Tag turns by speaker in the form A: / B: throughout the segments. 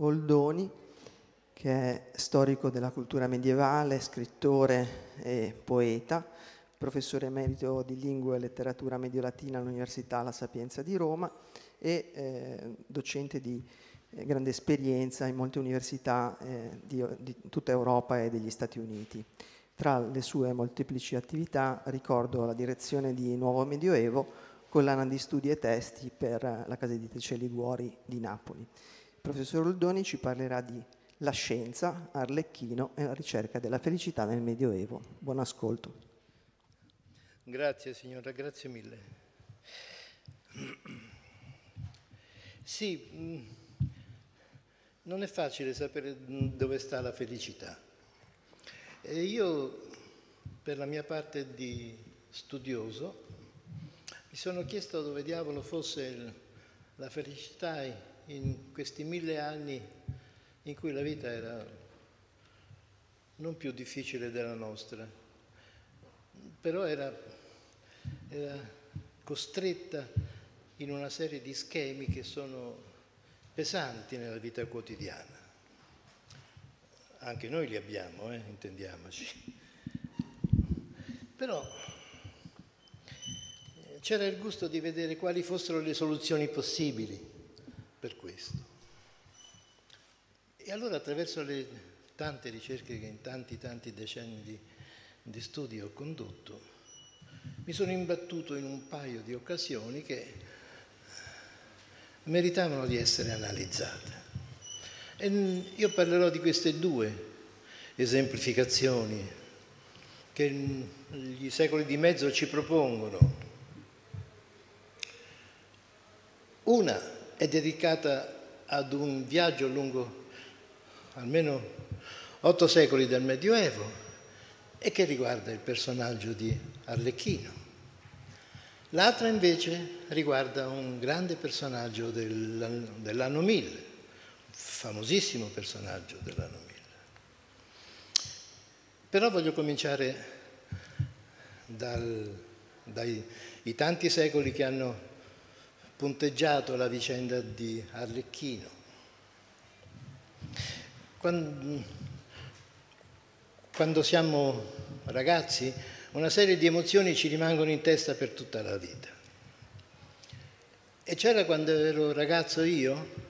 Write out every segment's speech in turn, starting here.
A: Oldoni, che è storico della cultura medievale, scrittore e poeta, professore emerito di lingua e letteratura mediolatina all'Università La Sapienza di Roma e eh, docente di eh, grande esperienza in molte università eh, di, di tutta Europa e degli Stati Uniti. Tra le sue molteplici attività ricordo la direzione di Nuovo Medioevo, collana di studi e testi per la casa editrice Liguori di Napoli. Il professor Oldoni ci parlerà di La scienza, Arlecchino e la ricerca della felicità nel Medioevo. Buon ascolto.
B: Grazie signora, grazie mille. Sì, mm, non è facile sapere dove sta la felicità. E io, per la mia parte di studioso, mi sono chiesto dove diavolo fosse la felicità in questi mille anni in cui la vita era non più difficile della nostra, però era, era costretta in una serie di schemi che sono pesanti nella vita quotidiana. Anche noi li abbiamo, eh, intendiamoci. Però c'era il gusto di vedere quali fossero le soluzioni possibili per questo. E allora attraverso le tante ricerche che in tanti tanti decenni di, di studi ho condotto, mi sono imbattuto in un paio di occasioni che meritavano di essere analizzate. E io parlerò di queste due esemplificazioni che gli secoli di mezzo ci propongono Una è dedicata ad un viaggio lungo almeno otto secoli del Medioevo e che riguarda il personaggio di Arlecchino. L'altra invece riguarda un grande personaggio dell'anno 1000, un famosissimo personaggio dell'anno 1000. Però voglio cominciare dal, dai tanti secoli che hanno punteggiato la vicenda di Arlecchino. Quando, quando siamo ragazzi, una serie di emozioni ci rimangono in testa per tutta la vita. E c'era quando ero ragazzo io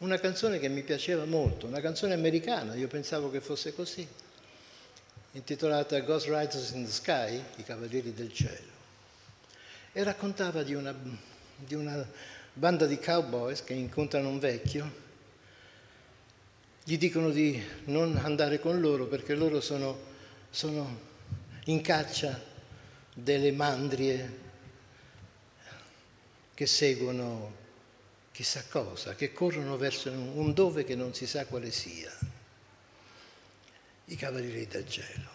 B: una canzone che mi piaceva molto, una canzone americana, io pensavo che fosse così, intitolata Ghost Riders in the Sky, i Cavalieri del Cielo, e raccontava di una di una banda di cowboys che incontrano un vecchio, gli dicono di non andare con loro perché loro sono, sono in caccia delle mandrie che seguono chissà cosa, che corrono verso un dove che non si sa quale sia, i cavalieri del cielo.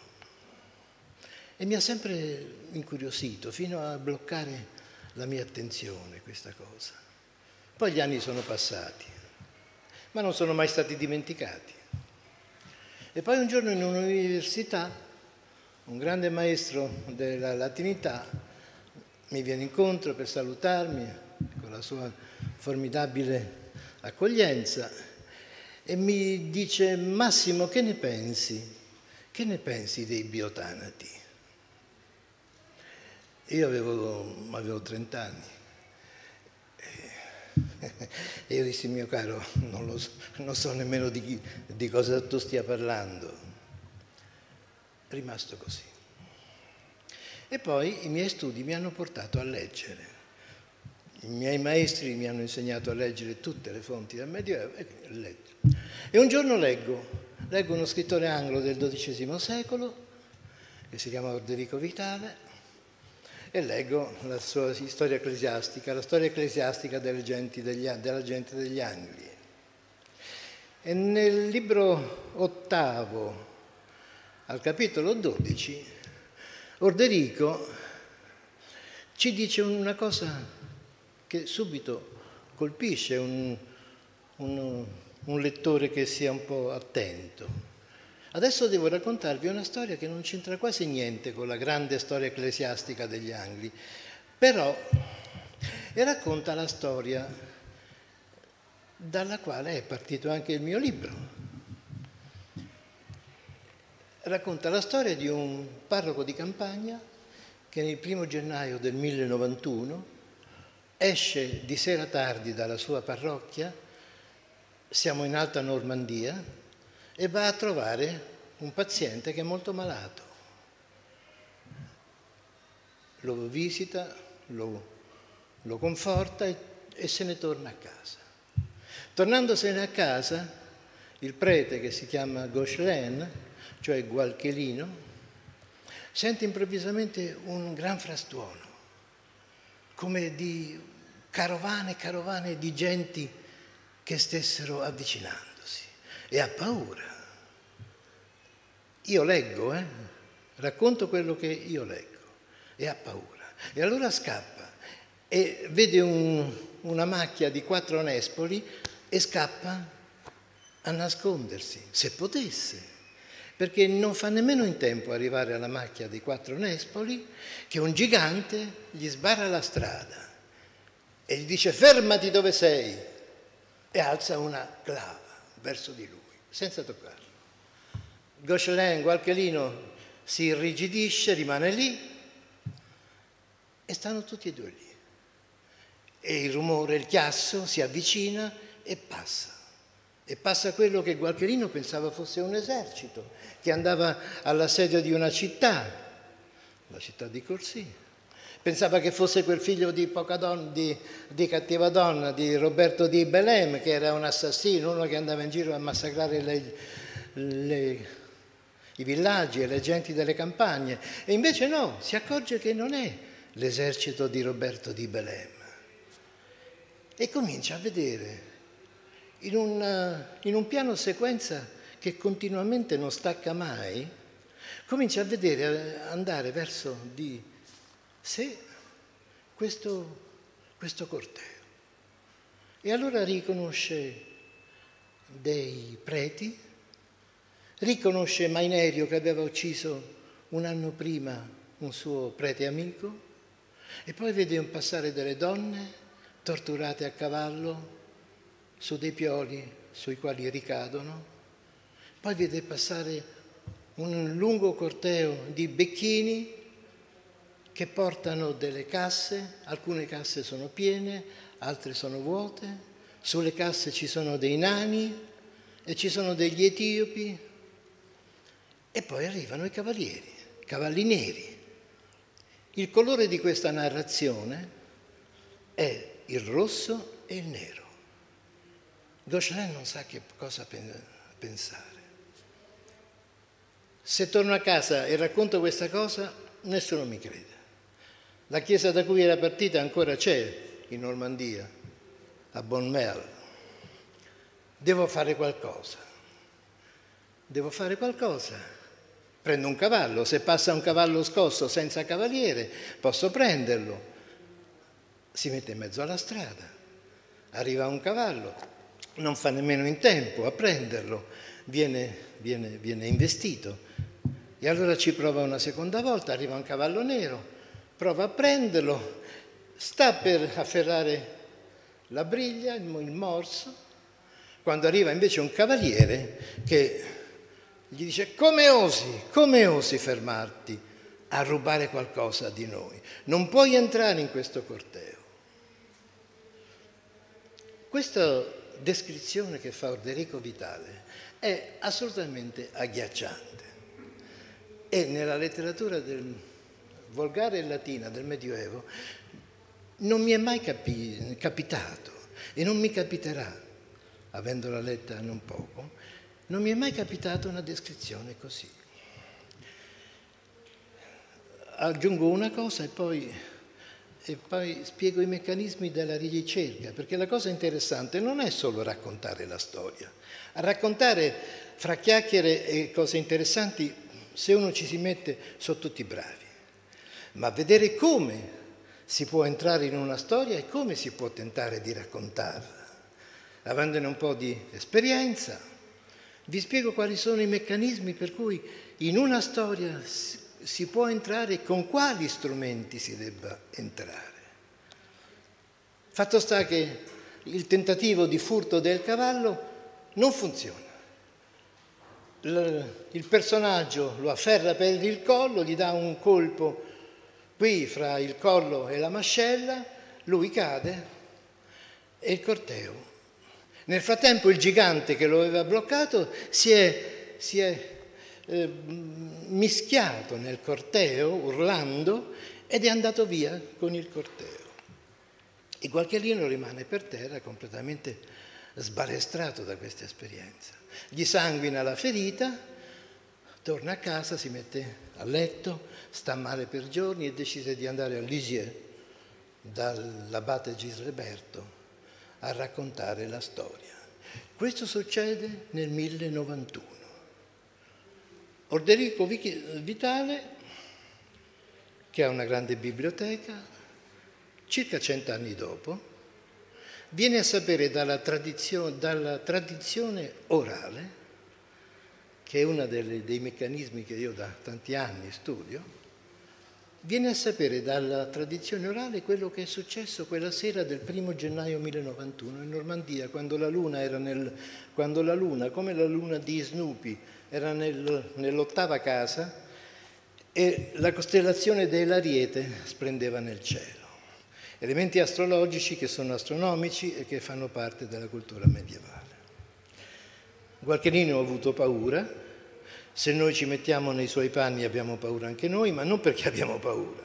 B: E mi ha sempre incuriosito fino a bloccare la mia attenzione questa cosa. Poi gli anni sono passati, ma non sono mai stati dimenticati. E poi un giorno in un'università, un grande maestro della latinità mi viene incontro per salutarmi con la sua formidabile accoglienza e mi dice Massimo che ne pensi? Che ne pensi dei biotanati? Io avevo, avevo 30 anni e io dissi, mio caro, non, lo so, non so nemmeno di, di cosa tu stia parlando. Rimasto così. E poi i miei studi mi hanno portato a leggere. I miei maestri mi hanno insegnato a leggere tutte le fonti del Medioevo e, e un giorno leggo, leggo uno scrittore anglo del XII secolo che si chiama Orderico Vitale e leggo la sua storia ecclesiastica, la storia ecclesiastica delle genti degli, della gente degli Angli. E nel libro ottavo, al capitolo 12, Orderico ci dice una cosa che subito colpisce un, un, un lettore che sia un po' attento. Adesso devo raccontarvi una storia che non c'entra quasi niente con la grande storia ecclesiastica degli Angli, però e racconta la storia dalla quale è partito anche il mio libro. Racconta la storia di un parroco di campagna che nel primo gennaio del 1091 esce di sera tardi dalla sua parrocchia, siamo in Alta Normandia, e va a trovare un paziente che è molto malato. Lo visita, lo, lo conforta e, e se ne torna a casa. Tornandosene a casa, il prete che si chiama Gauchelin, cioè Gualchelino, sente improvvisamente un gran frastuono, come di carovane e carovane di genti che stessero avvicinandosi e ha paura. Io leggo, eh? racconto quello che io leggo e ha paura. E allora scappa e vede un, una macchia di quattro nespoli e scappa a nascondersi, se potesse, perché non fa nemmeno in tempo arrivare alla macchia dei quattro nespoli che un gigante gli sbarra la strada e gli dice fermati dove sei e alza una clava verso di lui, senza toccarlo. Gauchelin, Gualchelino, si irrigidisce, rimane lì e stanno tutti e due lì. E il rumore, il chiasso si avvicina e passa. E passa quello che Gualcherino pensava fosse un esercito, che andava all'assedio di una città, la città di Corsia. Pensava che fosse quel figlio di, donna, di, di, cattiva donna, di Roberto di Belem, che era un assassino, uno che andava in giro a massacrare le, le, i villaggi e le genti delle campagne. E invece no, si accorge che non è l'esercito di Roberto di Belem. E comincia a vedere in un, in un piano sequenza che continuamente non stacca mai, comincia a vedere andare verso di sé questo, questo corteo. E allora riconosce dei preti, riconosce Mainerio che aveva ucciso un anno prima un suo prete amico, e poi vede un passare delle donne torturate a cavallo su dei pioli sui quali ricadono, poi vede passare un lungo corteo di becchini che portano delle casse, alcune casse sono piene, altre sono vuote, sulle casse ci sono dei nani e ci sono degli etiopi e poi arrivano i cavalieri, cavalli neri. Il colore di questa narrazione è il rosso e il nero. Gauchelin non sa che cosa pensare. Se torno a casa e racconto questa cosa, nessuno mi crede. La chiesa da cui era partita ancora c'è in Normandia, a Bonmel. Devo fare qualcosa. Devo fare qualcosa. Prendo un cavallo, se passa un cavallo scosso senza cavaliere, posso prenderlo. Si mette in mezzo alla strada, arriva un cavallo, non fa nemmeno in tempo a prenderlo, viene, viene, viene investito. E allora ci prova una seconda volta, arriva un cavallo nero, prova a prenderlo, sta per afferrare la briglia, il, morso, quando arriva invece un cavaliere che gli dice come osi, come osi fermarti a rubare qualcosa di noi? Non puoi entrare in questo corteo. Questo descrizione che fa Orderico Vitale è assolutamente agghiacciante e nella letteratura del volgare e latina del Medioevo non mi è mai capi- capitato e non mi capiterà, avendola letta non poco, non mi è mai capitata una descrizione così. Aggiungo una cosa e poi e poi spiego i meccanismi della ricerca, perché la cosa interessante non è solo raccontare la storia. A raccontare fra chiacchiere e cose interessanti, se uno ci si mette, sono tutti bravi. Ma vedere come si può entrare in una storia e come si può tentare di raccontarla. Avendone un po' di esperienza, vi spiego quali sono i meccanismi per cui in una storia si può entrare e con quali strumenti si debba entrare. Fatto sta che il tentativo di furto del cavallo non funziona. Il personaggio lo afferra per il collo, gli dà un colpo qui fra il collo e la mascella, lui cade e il corteo. Nel frattempo il gigante che lo aveva bloccato si è, si è eh, mischiato nel corteo, urlando, ed è andato via con il corteo. Il Gualcherino rimane per terra completamente sbalestrato da questa esperienza. Gli sanguina la ferita, torna a casa, si mette a letto, sta male per giorni e decide di andare a Lisieux dall'abate Gisleberto a raccontare la storia. Questo succede nel 1091. Orderico Vitale, che ha una grande biblioteca, circa cent'anni dopo, viene a sapere dalla tradizione, dalla tradizione orale, che è uno dei meccanismi che io da tanti anni studio, viene a sapere dalla tradizione orale quello che è successo quella sera del primo gennaio 1091 in Normandia, quando la luna, nel, quando la luna come la luna di Snoopy, era nel, nell'ottava casa e la costellazione dell'Ariete splendeva nel cielo elementi astrologici che sono astronomici e che fanno parte della cultura medievale. Gualcherino ha avuto paura, se noi ci mettiamo nei suoi panni abbiamo paura anche noi, ma non perché abbiamo paura,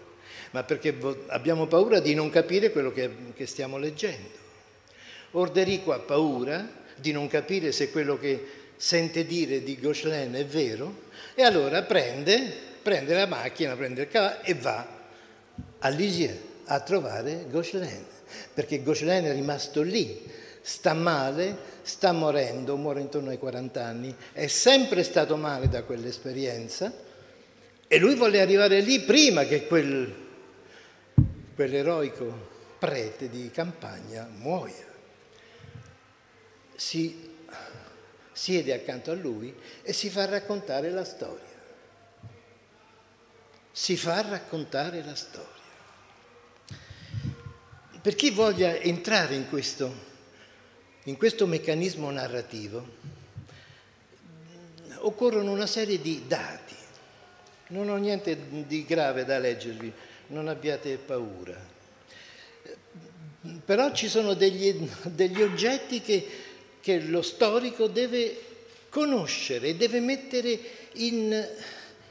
B: ma perché abbiamo paura di non capire quello che, che stiamo leggendo. Orderico ha paura di non capire se quello che sente dire di Gauchelin è vero e allora prende, prende la macchina, prende il cavallo e va a Lisieux a trovare Gauchelin, perché Gauchelin è rimasto lì, sta male, sta morendo, muore intorno ai 40 anni, è sempre stato male da quell'esperienza e lui vuole arrivare lì prima che quel, quell'eroico prete di campagna muoia. Si siede accanto a lui e si fa raccontare la storia. Si fa raccontare la storia. Per chi voglia entrare in questo, in questo meccanismo narrativo, occorrono una serie di dati. Non ho niente di grave da leggervi, non abbiate paura. Però ci sono degli, degli oggetti che, che, lo storico deve conoscere, deve mettere in,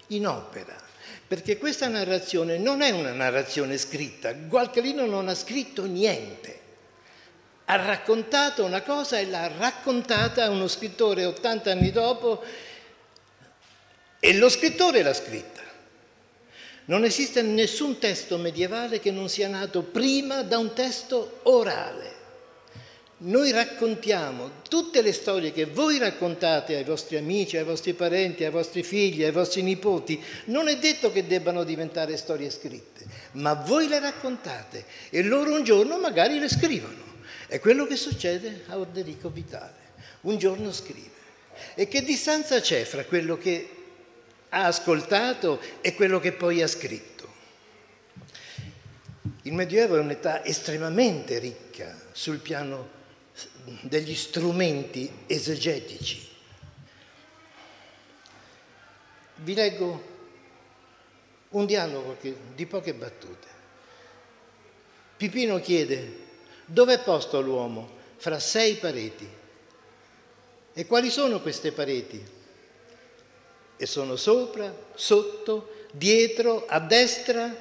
B: in opera perché questa narrazione non è una narrazione scritta, Gualcalino non ha scritto niente, ha raccontato una cosa e l'ha raccontata uno scrittore 80 anni dopo e lo scrittore l'ha scritta. Non esiste nessun testo medievale che non sia nato prima da un testo orale. Noi raccontiamo tutte le storie che voi raccontate ai vostri amici, ai vostri parenti, ai vostri figli, ai vostri nipoti. Non è detto che debbano diventare storie scritte, ma voi le raccontate e loro un giorno magari le scrivono. È quello che succede a Orderico Vitale. Un giorno scrive. E che distanza c'è fra quello che ha ascoltato e quello che poi ha scritto? Il Medioevo è un'età estremamente ricca sul piano degli strumenti esegetici. Vi leggo un dialogo di poche battute. Pipino chiede dove è posto l'uomo fra sei pareti e quali sono queste pareti? E sono sopra, sotto, dietro, a destra,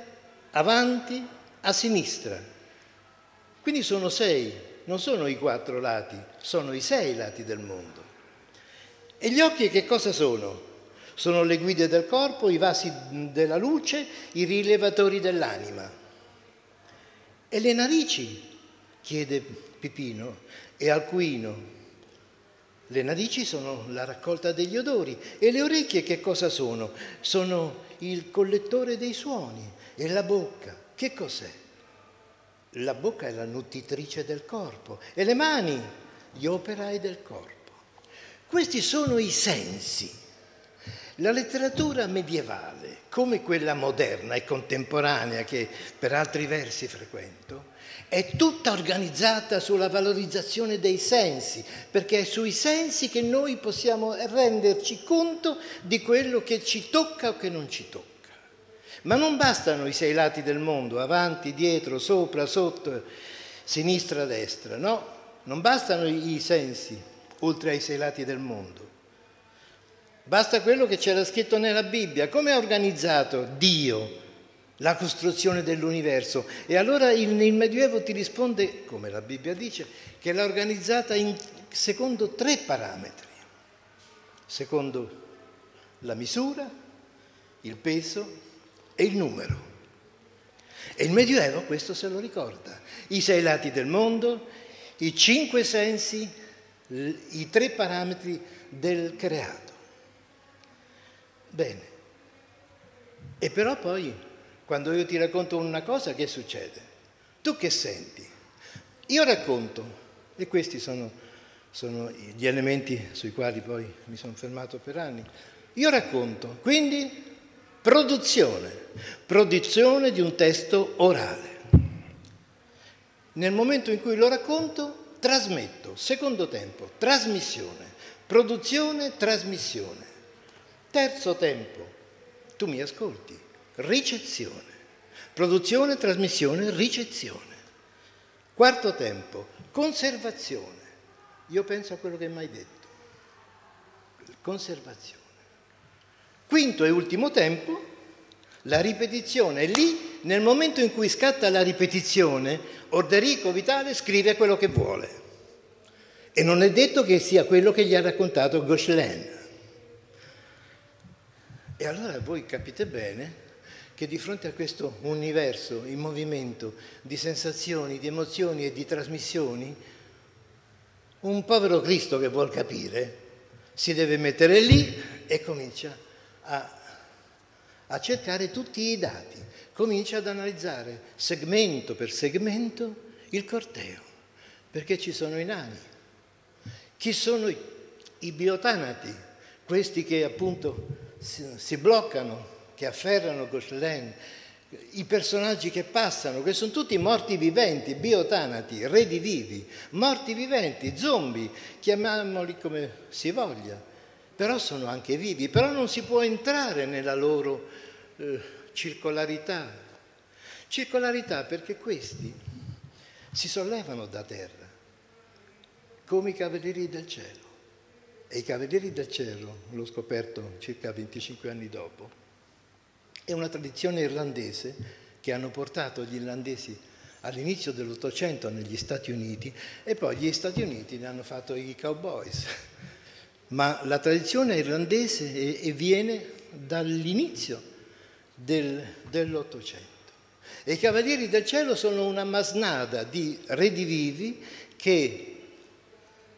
B: avanti, a sinistra. Quindi sono sei non sono i quattro lati, sono i sei lati del mondo. E gli occhi che cosa sono? Sono le guide del corpo, i vasi della luce, i rilevatori dell'anima. E le narici? Chiede Pipino, e Alcuino. Le narici sono la raccolta degli odori e le orecchie che cosa sono? Sono il collettore dei suoni e la bocca. Che cos'è? La bocca è la nutritrice del corpo e le mani gli operai del corpo. Questi sono i sensi. La letteratura medievale, come quella moderna e contemporanea che per altri versi frequento, è tutta organizzata sulla valorizzazione dei sensi, perché è sui sensi che noi possiamo renderci conto di quello che ci tocca o che non ci tocca. Ma non bastano i sei lati del mondo, avanti, dietro, sopra, sotto, sinistra, destra, no? Non bastano i sensi, oltre ai sei lati del mondo. Basta quello che c'era scritto nella Bibbia. Come ha organizzato Dio la costruzione dell'universo? E allora il, il Medioevo ti risponde, come la Bibbia dice, che l'ha organizzata in, secondo tre parametri. Secondo la misura, il peso e il numero. E il Medioevo questo se lo ricorda. I sei lati del mondo, i cinque sensi, i tre parametri del creato. Bene. E però poi, quando io ti racconto una cosa, che succede? Tu che senti? Io racconto, e questi sono, sono gli elementi sui quali poi mi sono fermato per anni. Io racconto, quindi produzione, produzione di un testo orale. Nel momento in cui lo racconto, trasmetto, secondo tempo, trasmissione, produzione, trasmissione. Terzo tempo, tu mi ascolti, ricezione, produzione, trasmissione, ricezione. Quarto tempo, conservazione. Io penso a quello che hai detto. Conservazione. Quinto e ultimo tempo, la ripetizione. E lì, nel momento in cui scatta la ripetizione, Orderico Vitale scrive quello che vuole. E non è detto che sia quello che gli ha raccontato Gauchelin. E allora voi capite bene che di fronte a questo universo in movimento di sensazioni, di emozioni e di trasmissioni, un povero Cristo che vuol capire si deve mettere lì e comincia a, a cercare tutti i dati, comincia ad analizzare segmento per segmento il corteo, perché ci sono i nani, chi sono i, i biotanati, questi che appunto si, si bloccano, che afferrano Gosselin, i personaggi che passano, che sono tutti morti viventi, biotanati, redivivi, morti viventi, zombie, chiamiamoli come si voglia però sono anche vivi, però non si può entrare nella loro eh, circolarità. Circolarità perché questi si sollevano da terra come i cavalieri del cielo. E i cavalieri del cielo, l'ho scoperto circa 25 anni dopo, è una tradizione irlandese che hanno portato gli irlandesi all'inizio dell'Ottocento negli Stati Uniti e poi gli Stati Uniti ne hanno fatto i cowboys ma la tradizione irlandese è, viene dall'inizio del, dell'Ottocento. E i Cavalieri del Cielo sono una masnada di redivivi che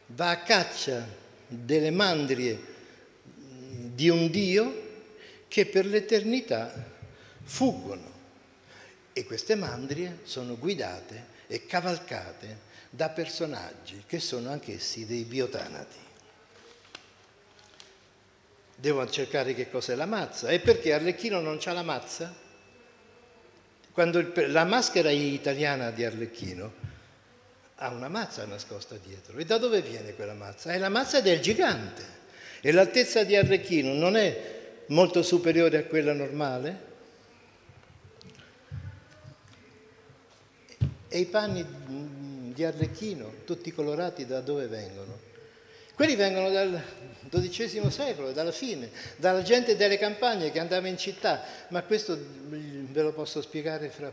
B: va a caccia delle mandrie di un Dio che per l'eternità fuggono. E queste mandrie sono guidate e cavalcate da personaggi che sono anch'essi dei biotanati. Devo cercare che cos'è la mazza. E perché Arlecchino non c'ha la mazza? Quando il, la maschera italiana di Arlecchino ha una mazza nascosta dietro. E da dove viene quella mazza? È la mazza del gigante. E l'altezza di Arlecchino non è molto superiore a quella normale? E i panni di Arlecchino, tutti colorati, da dove vengono? Quelli vengono dal XII secolo, dalla fine, dalla gente delle campagne che andava in città, ma questo ve lo posso spiegare fra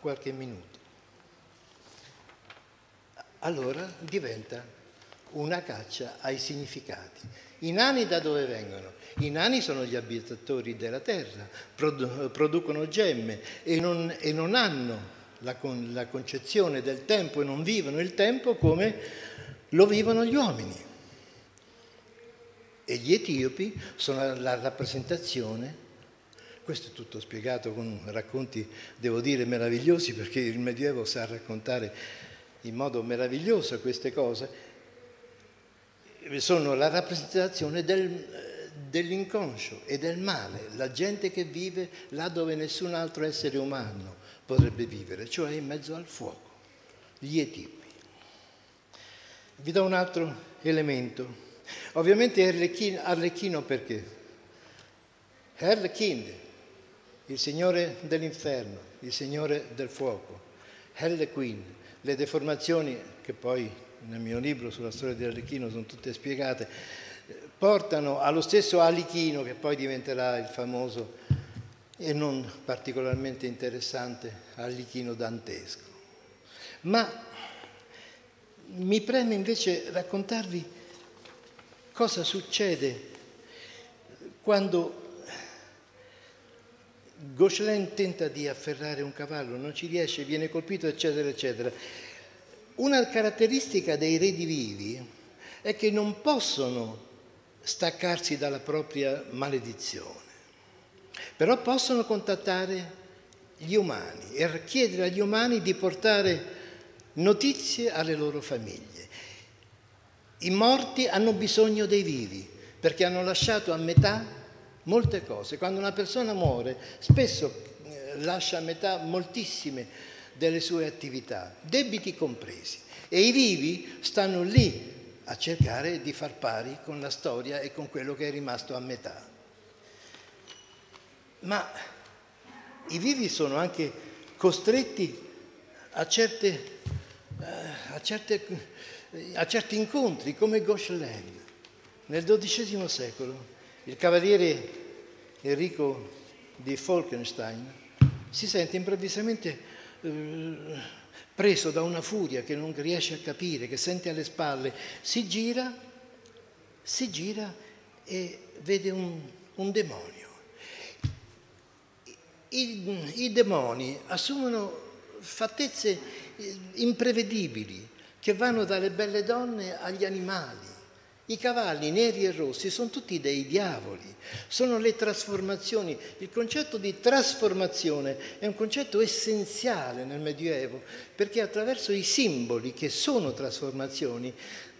B: qualche minuto. Allora diventa una caccia ai significati. I nani da dove vengono? I nani sono gli abitatori della terra, produ- producono gemme e non, e non hanno la, con- la concezione del tempo e non vivono il tempo come lo vivono gli uomini. E gli etiopi sono la rappresentazione, questo è tutto spiegato con racconti, devo dire, meravigliosi, perché il Medioevo sa raccontare in modo meraviglioso queste cose, sono la rappresentazione del, dell'inconscio e del male, la gente che vive là dove nessun altro essere umano potrebbe vivere, cioè in mezzo al fuoco. gli Etipi. Vi do un altro elemento. Ovviamente Arlecchino perché? Arlecchino, il signore dell'inferno, il signore del fuoco. Harlequin, le deformazioni che poi nel mio libro sulla storia di Arlecchino sono tutte spiegate, portano allo stesso Alichino che poi diventerà il famoso e non particolarmente interessante Alichino dantesco. Ma mi preme invece raccontarvi cosa succede quando Gauchelin tenta di afferrare un cavallo, non ci riesce, viene colpito, eccetera, eccetera. Una caratteristica dei redi vivi è che non possono staccarsi dalla propria maledizione, però possono contattare gli umani e chiedere agli umani di portare notizie alle loro famiglie. I morti hanno bisogno dei vivi perché hanno lasciato a metà molte cose. Quando una persona muore spesso eh, lascia a metà moltissime delle sue attività, debiti compresi. E i vivi stanno lì a cercare di far pari con la storia e con quello che è rimasto a metà. Ma i vivi sono anche costretti a certe a, certe, a certi incontri come Gauchelin. Nel XII secolo il cavaliere Enrico di Falkenstein si sente improvvisamente eh, preso da una furia che non riesce a capire, che sente alle spalle, si gira, si gira e vede un, un demonio. I, I demoni assumono fattezze imprevedibili che vanno dalle belle donne agli animali. I cavalli neri e rossi sono tutti dei diavoli, sono le trasformazioni. Il concetto di trasformazione è un concetto essenziale nel Medioevo, perché attraverso i simboli che sono trasformazioni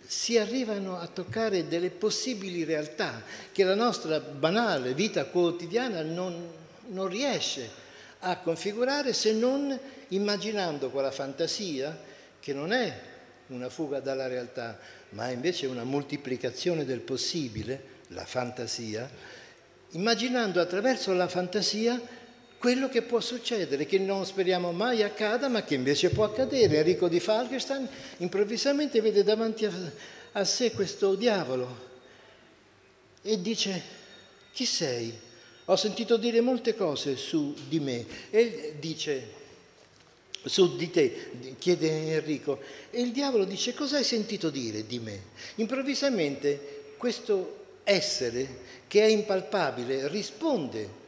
B: si arrivano a toccare delle possibili realtà che la nostra banale vita quotidiana non, non riesce a configurare se non immaginando quella fantasia che non è una fuga dalla realtà, ma è invece una moltiplicazione del possibile, la fantasia, immaginando attraverso la fantasia quello che può succedere, che non speriamo mai accada, ma che invece può accadere. Enrico di Falkenstein improvvisamente vede davanti a, a sé questo diavolo e dice, chi sei? Ho sentito dire molte cose su di me e dice, su di te, chiede Enrico, e il diavolo dice cosa hai sentito dire di me? Improvvisamente questo essere che è impalpabile risponde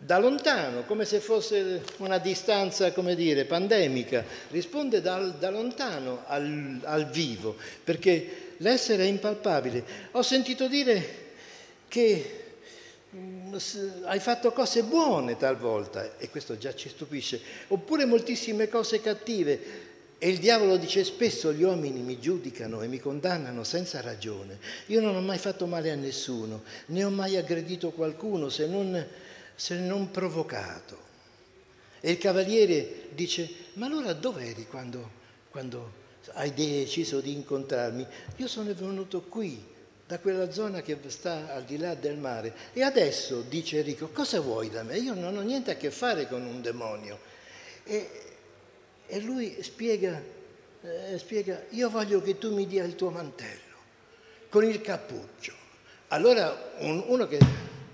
B: da lontano, come se fosse una distanza, come dire, pandemica, risponde da, da lontano al, al vivo, perché l'essere è impalpabile. Ho sentito dire che hai fatto cose buone talvolta, e questo già ci stupisce, oppure moltissime cose cattive. E il diavolo dice spesso gli uomini mi giudicano e mi condannano senza ragione. Io non ho mai fatto male a nessuno, né ho mai aggredito qualcuno se non, se non provocato. E il cavaliere dice, ma allora dov'eri quando, quando hai deciso di incontrarmi? Io sono venuto qui da quella zona che sta al di là del mare. E adesso, dice Enrico, cosa vuoi da me? Io non ho niente a che fare con un demonio. E, e lui spiega, eh, spiega, io voglio che tu mi dia il tuo mantello, con il cappuccio. Allora un, uno che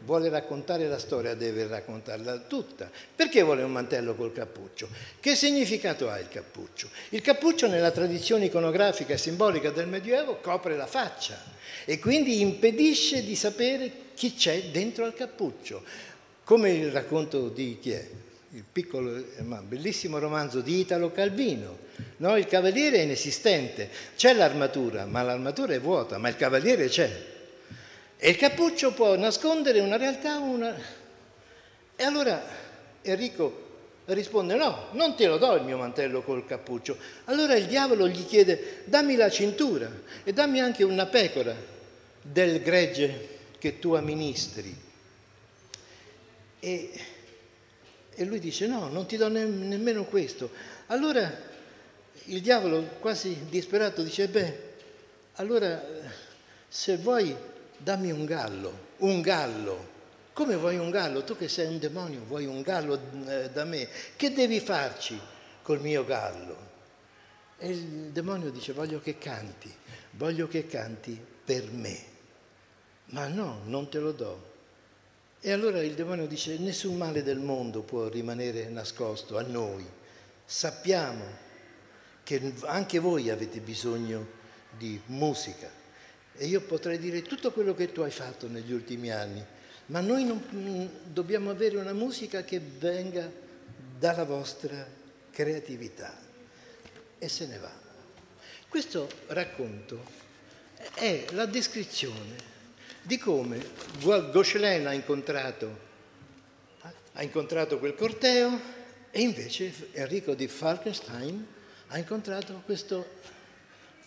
B: vuole raccontare la storia deve raccontarla tutta. Perché vuole un mantello col cappuccio? Che significato ha il cappuccio? Il cappuccio nella tradizione iconografica e simbolica del Medioevo copre la faccia e quindi impedisce di sapere chi c'è dentro al cappuccio, come il racconto di chi è? Il piccolo ma bellissimo romanzo di Italo Calvino. No? Il cavaliere è inesistente, c'è l'armatura, ma l'armatura è vuota, ma il cavaliere c'è. E il cappuccio può nascondere una realtà, una... E allora Enrico risponde no, non te lo do il mio mantello col cappuccio. Allora il diavolo gli chiede dammi la cintura e dammi anche una pecora del gregge che tu amministri. E, e lui dice no, non ti do ne, nemmeno questo. Allora il diavolo quasi disperato dice, beh, allora se vuoi dammi un gallo, un gallo. Come vuoi un gallo? Tu che sei un demonio vuoi un gallo eh, da me? Che devi farci col mio gallo? E il demonio dice voglio che canti, voglio che canti per me. Ma no, non te lo do. E allora il demonio dice nessun male del mondo può rimanere nascosto a noi. Sappiamo che anche voi avete bisogno di musica. E io potrei dire tutto quello che tu hai fatto negli ultimi anni, ma noi non, mm, dobbiamo avere una musica che venga dalla vostra creatività. E se ne va. Questo racconto è la descrizione di come Gauchelin ha incontrato, ha incontrato quel corteo e invece Enrico di Falkenstein ha incontrato questo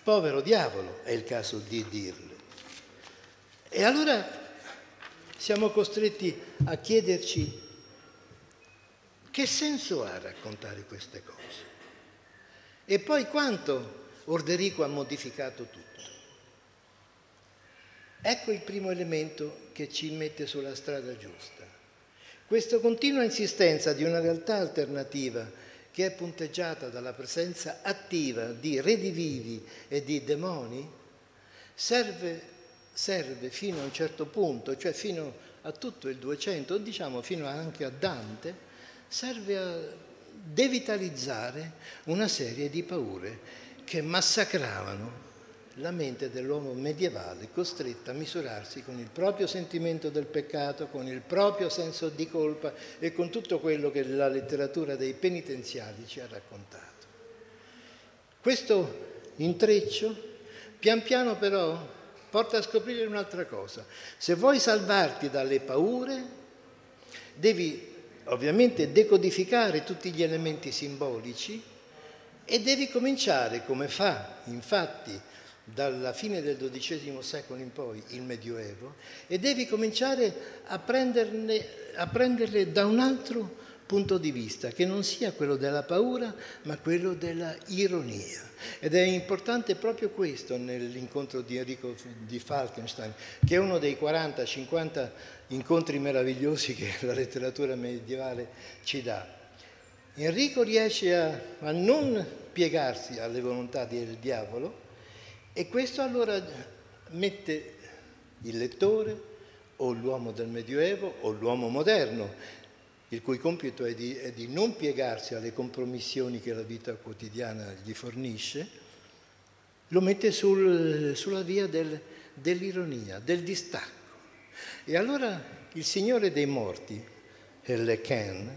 B: povero diavolo, è il caso di dirle. E allora siamo costretti a chiederci che senso ha raccontare queste cose. E poi quanto Orderico ha modificato tutto. Ecco il primo elemento che ci mette sulla strada giusta. Questa continua insistenza di una realtà alternativa che è punteggiata dalla presenza attiva di redivivi e di demoni serve, serve fino a un certo punto, cioè fino a tutto il 200, diciamo fino anche a Dante, serve a devitalizzare una serie di paure che massacravano la mente dell'uomo medievale costretta a misurarsi con il proprio sentimento del peccato, con il proprio senso di colpa e con tutto quello che la letteratura dei penitenziali ci ha raccontato. Questo intreccio, pian piano però, porta a scoprire un'altra cosa. Se vuoi salvarti dalle paure, devi ovviamente decodificare tutti gli elementi simbolici e devi cominciare, come fa infatti dalla fine del XII secolo in poi il Medioevo e devi cominciare a, a prenderle da un altro punto di vista, che non sia quello della paura, ma quello della ironia. Ed è importante proprio questo nell'incontro di Enrico di Falkenstein, che è uno dei 40-50 incontri meravigliosi che la letteratura medievale ci dà. Enrico riesce a, a non piegarsi alle volontà del diavolo, e questo allora mette il lettore o l'uomo del Medioevo o l'uomo moderno, il cui compito è di, è di non piegarsi alle compromissioni che la vita quotidiana gli fornisce, lo mette sul, sulla via del, dell'ironia, del distacco. E allora il Signore dei morti, Lecan,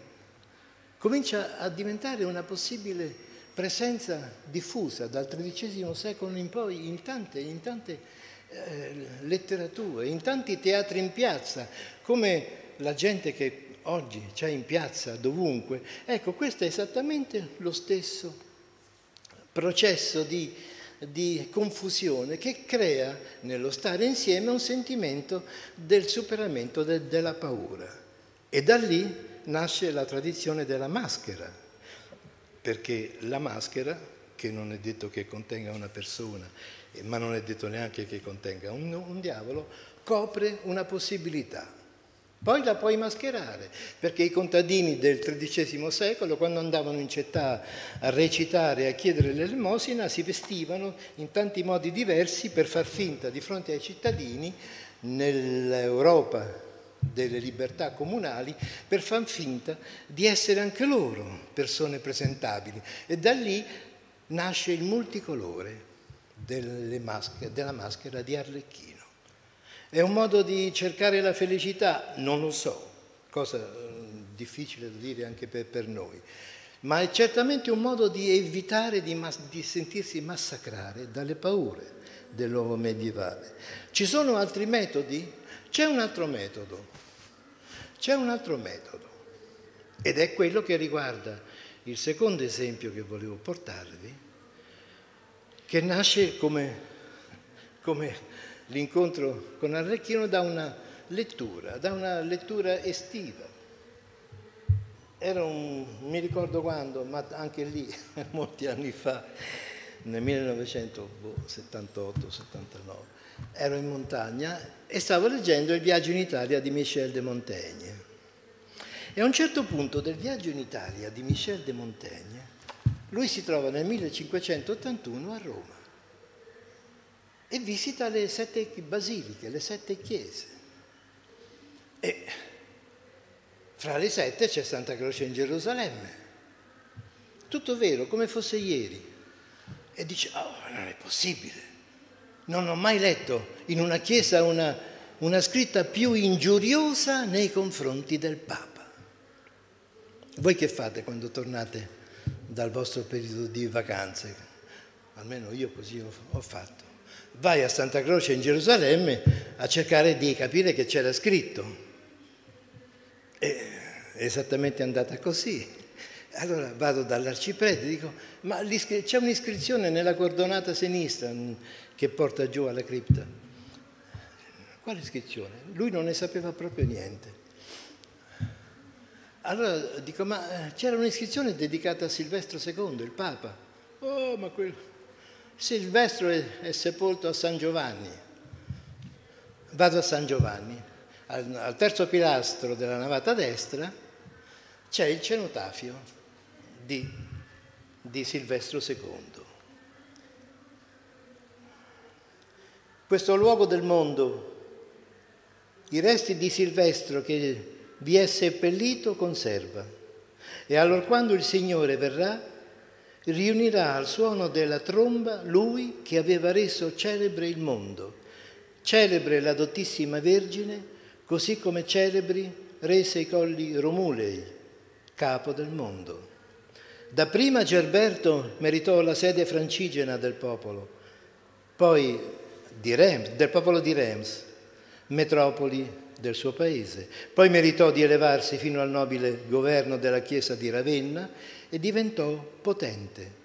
B: comincia a diventare una possibile presenza diffusa dal XIII secolo in poi in tante, in tante eh, letterature, in tanti teatri in piazza, come la gente che oggi c'è in piazza dovunque. Ecco, questo è esattamente lo stesso processo di, di confusione che crea nello stare insieme un sentimento del superamento de, della paura. E da lì nasce la tradizione della maschera perché la maschera, che non è detto che contenga una persona, ma non è detto neanche che contenga un, un diavolo, copre una possibilità. Poi la puoi mascherare, perché i contadini del XIII secolo, quando andavano in città a recitare, a chiedere l'elemosina, si vestivano in tanti modi diversi per far finta di fronte ai cittadini nell'Europa delle libertà comunali per far finta di essere anche loro persone presentabili. E da lì nasce il multicolore maschere, della maschera di Arlecchino. È un modo di cercare la felicità? Non lo so, cosa eh, difficile da dire anche per, per noi, ma è certamente un modo di evitare di, di sentirsi massacrare dalle paure dell'uomo medievale. Ci sono altri metodi? C'è un altro metodo, c'è un altro metodo ed è quello che riguarda il secondo esempio che volevo portarvi, che nasce come, come l'incontro con Arlecchino da una lettura, da una lettura estiva. era un, mi ricordo quando, ma anche lì, molti anni fa, nel 1978-79, ero in montagna e stavo leggendo Il viaggio in Italia di Michel de Montaigne. E a un certo punto del viaggio in Italia di Michel de Montaigne, lui si trova nel 1581 a Roma e visita le sette basiliche, le sette chiese. E fra le sette c'è Santa Croce in Gerusalemme. Tutto vero, come fosse ieri. E dice, oh, non è possibile. Non ho mai letto in una chiesa una, una scritta più ingiuriosa nei confronti del Papa. Voi che fate quando tornate dal vostro periodo di vacanze? Almeno io così ho, fatto. Vai a Santa Croce in Gerusalemme a cercare di capire che c'era scritto è esattamente andata così. Allora vado dall'arciprete e dico, ma c'è un'iscrizione nella cordonata sinistra che porta giù alla cripta. Quale iscrizione? Lui non ne sapeva proprio niente. Allora dico, ma eh, c'era un'iscrizione dedicata a Silvestro II, il Papa. Oh, ma quello... Silvestro è, è sepolto a San Giovanni. Vado a San Giovanni al, al terzo pilastro della navata destra c'è il cenotafio di, di Silvestro II. Questo luogo del mondo, i resti di Silvestro che vi è seppellito conserva. E allora quando il Signore verrà riunirà al suono della tromba lui che aveva reso celebre il mondo, celebre la dottissima Vergine così come celebri rese i colli Romulei, capo del mondo. Dapprima Gerberto meritò la sede francigena del popolo, poi di Reims, del popolo di Reims, metropoli del suo paese. Poi meritò di elevarsi fino al nobile governo della chiesa di Ravenna e diventò potente.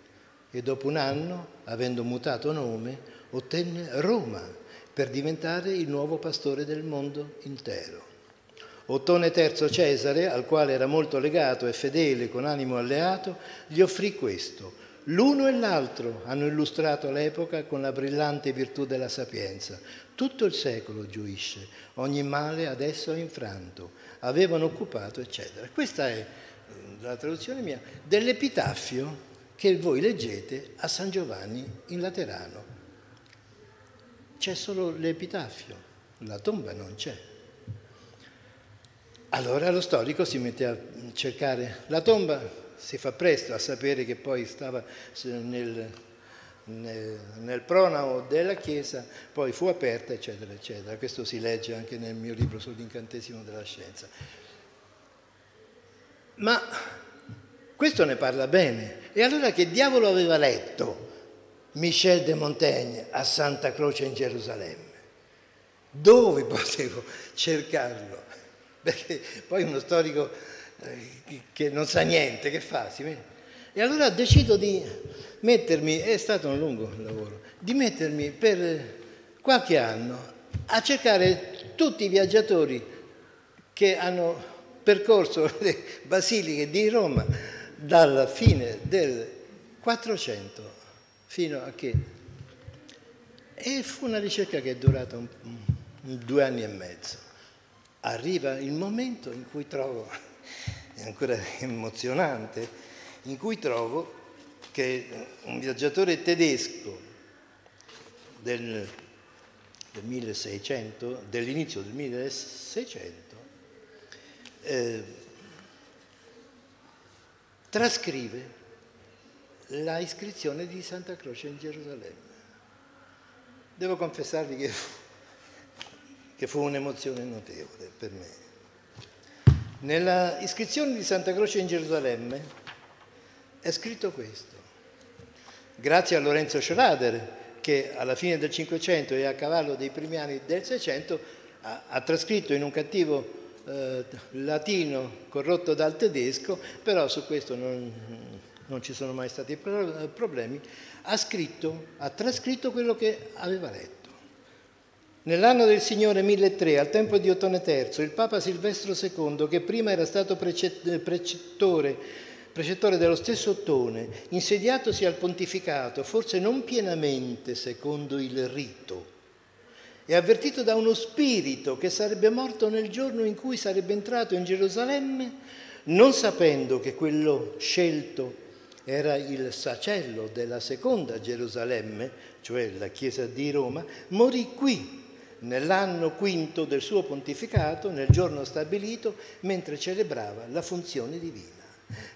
B: E dopo un anno, avendo mutato nome, ottenne Roma per diventare il nuovo pastore del mondo intero. Ottone III Cesare, al quale era molto legato e fedele con animo alleato, gli offrì questo. L'uno e l'altro hanno illustrato l'epoca con la brillante virtù della sapienza. Tutto il secolo gioisce, ogni male adesso è infranto, avevano occupato, eccetera. Questa è la traduzione mia dell'epitaffio che voi leggete a San Giovanni in Laterano c'è solo l'epitafio, la tomba non c'è. Allora lo storico si mette a cercare la tomba, si fa presto a sapere che poi stava nel, nel, nel pronao della chiesa, poi fu aperta, eccetera, eccetera. Questo si legge anche nel mio libro sull'incantesimo della scienza. Ma questo ne parla bene. E allora che diavolo aveva letto Michel de Montaigne a Santa Croce in Gerusalemme. Dove potevo cercarlo? Perché poi uno storico che non sa niente, che fa? E allora decido di mettermi, è stato un lungo lavoro, di mettermi per qualche anno a cercare tutti i viaggiatori che hanno percorso le basiliche di Roma dalla fine del 400 fino a che... E fu una ricerca che è durata un, un, due anni e mezzo. Arriva il momento in cui trovo, è ancora emozionante, in cui trovo che un viaggiatore tedesco del, del 1600, dell'inizio del 1600, eh, trascrive la iscrizione di Santa Croce in Gerusalemme. Devo confessarvi che fu, che fu un'emozione notevole per me. Nella iscrizione di Santa Croce in Gerusalemme è scritto questo. Grazie a Lorenzo Schrader, che alla fine del Cinquecento e a cavallo dei primi anni del Seicento ha, ha trascritto in un cattivo eh, latino corrotto dal tedesco, però su questo non, non ci sono mai stati problemi, ha scritto, ha trascritto quello che aveva letto. Nell'anno del Signore 1003, al tempo di Ottone III, il Papa Silvestro II, che prima era stato precettore, precettore dello stesso Ottone, insediatosi al pontificato, forse non pienamente secondo il rito, e avvertito da uno spirito che sarebbe morto nel giorno in cui sarebbe entrato in Gerusalemme, non sapendo che quello scelto era il sacello della seconda Gerusalemme, cioè la Chiesa di Roma, morì qui nell'anno quinto del suo pontificato, nel giorno stabilito, mentre celebrava la funzione divina.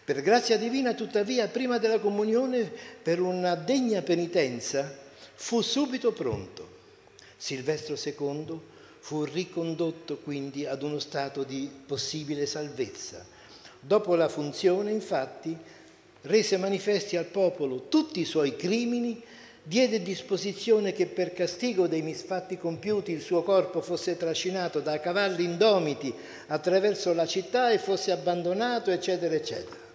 B: Per grazia divina, tuttavia, prima della comunione, per una degna penitenza, fu subito pronto. Silvestro II fu ricondotto quindi ad uno stato di possibile salvezza. Dopo la funzione, infatti, rese manifesti al popolo tutti i suoi crimini diede disposizione che per castigo dei misfatti compiuti il suo corpo fosse trascinato da cavalli indomiti attraverso la città e fosse abbandonato, eccetera, eccetera.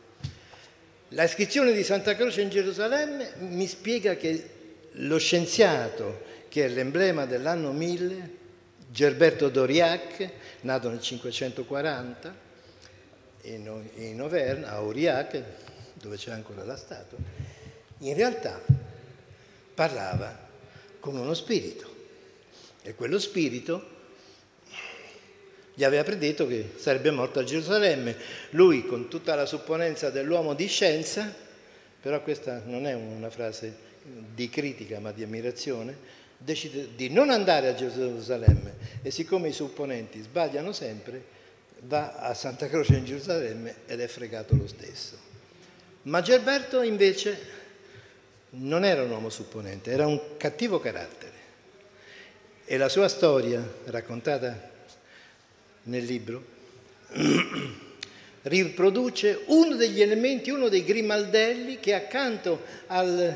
B: La iscrizione di Santa Croce in Gerusalemme mi spiega che lo scienziato, che è l'emblema dell'anno 1000, Gerberto Doriac, nato nel 540 in Auvergne, a Aurillac, dove c'è ancora la statua, in realtà parlava con uno spirito e quello spirito gli aveva predetto che sarebbe morto a Gerusalemme. Lui, con tutta la supponenza dell'uomo di scienza, però questa non è una frase di critica ma di ammirazione, decide di non andare a Gerusalemme e siccome i supponenti sbagliano sempre, va a Santa Croce in Gerusalemme ed è fregato lo stesso. Ma Gerberto invece non era un uomo supponente, era un cattivo carattere. E la sua storia, raccontata nel libro, riproduce uno degli elementi, uno dei grimaldelli che accanto al,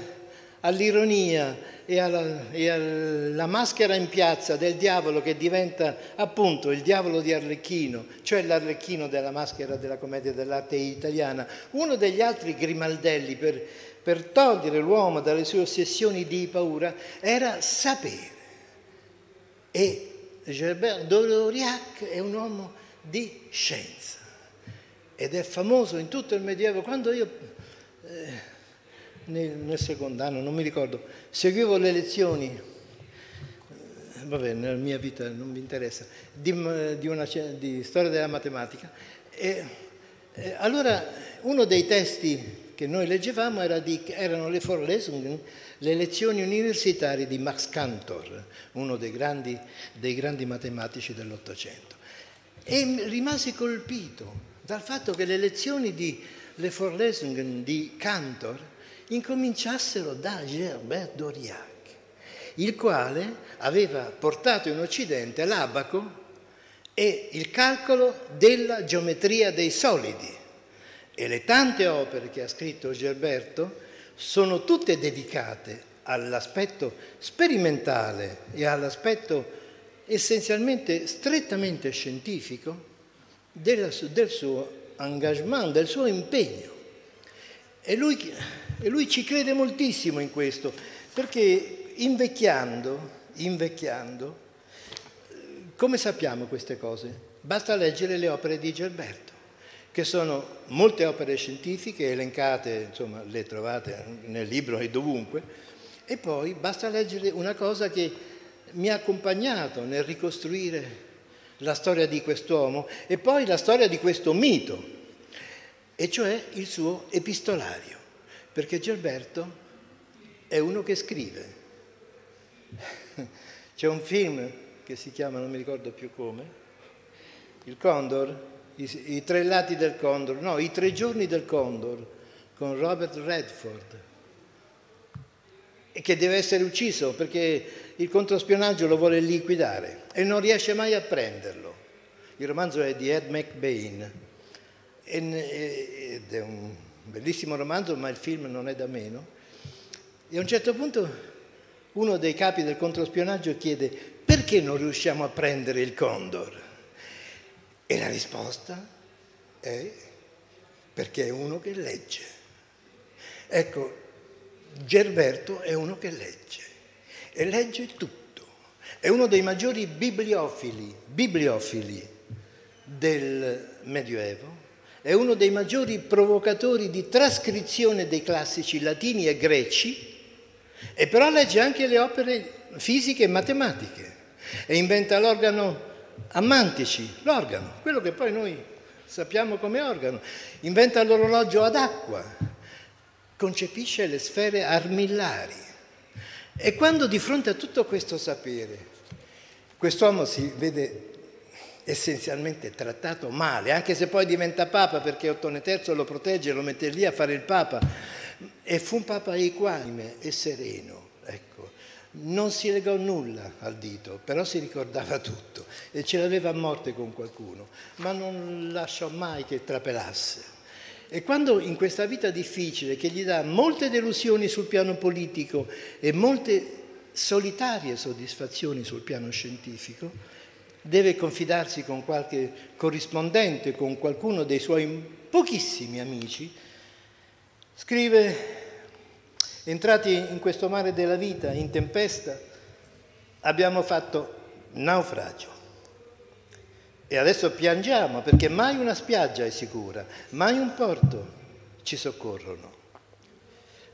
B: all'ironia e alla, e alla, maschera in piazza del diavolo che diventa appunto il diavolo di Arlecchino, cioè l'Arlecchino della maschera della commedia dell'arte italiana, uno degli altri grimaldelli per per togliere l'uomo dalle sue ossessioni di paura era sapere. E Gerbert Doriac è un uomo di scienza ed è famoso in tutto il Medioevo. Quando io, eh, nel, nel, secondo anno, non mi ricordo, seguivo le lezioni, eh, vabbè, nella mia vita non mi interessa, di, di, una, di storia della matematica, e, eh, allora uno dei testi che noi leggevamo era di, erano le Vorlesungen, le lezioni universitarie di Max Cantor, uno dei grandi, dei grandi matematici dell'Ottocento. E rimasi colpito dal fatto che le lezioni di Le Vorlesungen di Cantor incominciassero da Gerbert Doriac, il quale aveva portato in Occidente l'abaco e il calcolo della geometria dei solidi e le tante opere che ha scritto Gerberto sono tutte dedicate all'aspetto sperimentale e all'aspetto essenzialmente strettamente scientifico del, del suo engagement, del suo impegno. E lui, e lui ci crede moltissimo in questo, perché invecchiando, invecchiando, come sappiamo queste cose? Basta leggere le opere di Gerberto che sono molte opere scientifiche elencate, insomma le trovate nel libro e dovunque, e poi basta leggere una cosa che mi ha accompagnato nel ricostruire la storia di quest'uomo e poi la storia di questo mito, e cioè il suo epistolario, perché Gerberto è uno che scrive. C'è un film che si chiama, non mi ricordo più come, Il Condor, i, i tre lati del Condor, no, i tre giorni del Condor con Robert Redford che deve essere ucciso perché il controspionaggio lo vuole liquidare e non riesce mai a prenderlo. Il romanzo è di Ed McBain ed è un bellissimo romanzo, ma il film non è da meno. E a un certo punto uno dei capi del controspionaggio chiede perché non riusciamo a prendere il Condor? E la risposta è perché è uno che legge. Ecco, Gerberto è uno che legge e legge tutto. È uno dei maggiori bibliofili, bibliofili del Medioevo, è uno dei maggiori provocatori di trascrizione dei classici latini e greci, e però legge anche le opere fisiche e matematiche. E inventa l'organo a mantici, l'organo, quello che poi noi sappiamo come organo, inventa l'orologio ad acqua, concepisce le sfere armillari. E quando di fronte a tutto questo sapere, quest'uomo si vede essenzialmente trattato male, anche se poi diventa papa perché Ottone III lo protegge, lo mette lì a fare il papa, e fu un papa equanime e sereno non si legò nulla al dito, però si ricordava tutto e ce l'aveva a morte con qualcuno, ma non lasciò mai che trapelasse. E quando in questa vita difficile, che gli dà molte delusioni sul piano politico e molte solitarie soddisfazioni sul piano scientifico, deve confidarsi con qualche corrispondente, con qualcuno dei suoi pochissimi amici, scrive Entrati in questo mare della vita, in tempesta, abbiamo fatto naufragio. E adesso piangiamo perché mai una spiaggia è sicura, mai un porto ci soccorrono.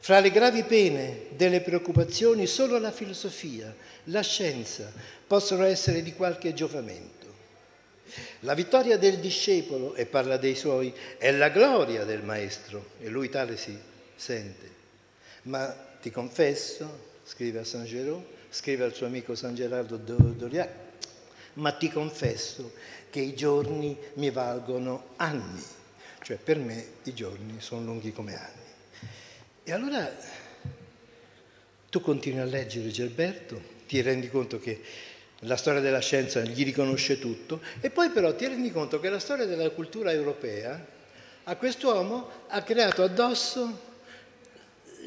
B: Fra le gravi pene delle preoccupazioni solo la filosofia, la scienza possono essere di qualche giovamento. La vittoria del discepolo, e parla dei suoi, è la gloria del maestro, e lui tale si sente. Ma ti confesso, scrive a San Gerò, scrive al suo amico San Gerardo Doriac, ma ti confesso che i giorni mi valgono anni, cioè per me i giorni sono lunghi come anni. E allora tu continui a leggere Gerberto, ti rendi conto che la storia della scienza gli riconosce tutto e poi però ti rendi conto che la storia della cultura europea a quest'uomo ha creato addosso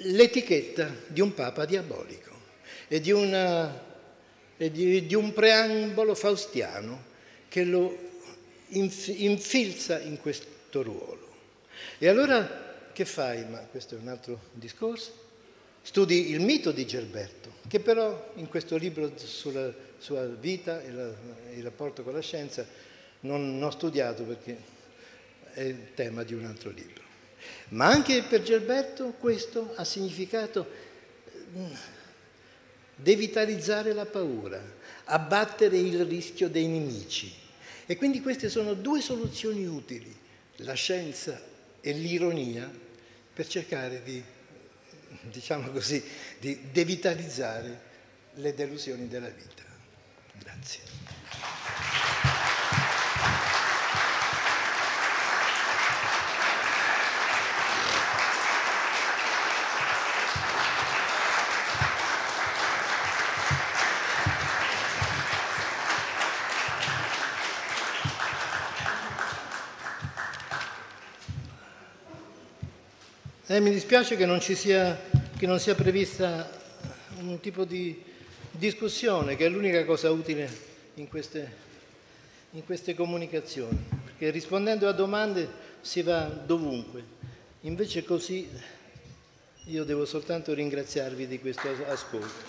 B: l'etichetta di un papa diabolico e di, una, e di, di un preambolo faustiano che lo infilza in questo ruolo. E allora che fai? Ma questo è un altro discorso. Studi il mito di Gerberto, che però in questo libro sulla sua vita e la, il rapporto con la scienza non, non ho studiato perché è il tema di un altro libro. Ma anche per Gerberto questo ha significato mm, devitalizzare la paura, abbattere il rischio dei nemici. E quindi queste sono due soluzioni utili, la scienza e l'ironia, per cercare di, diciamo così, di devitalizzare le delusioni della vita. Grazie. Eh, mi dispiace che non, sia, che non sia prevista un tipo di discussione, che è l'unica cosa utile in queste, in queste comunicazioni, perché rispondendo a domande si va dovunque. Invece così io devo soltanto ringraziarvi di questo ascolto.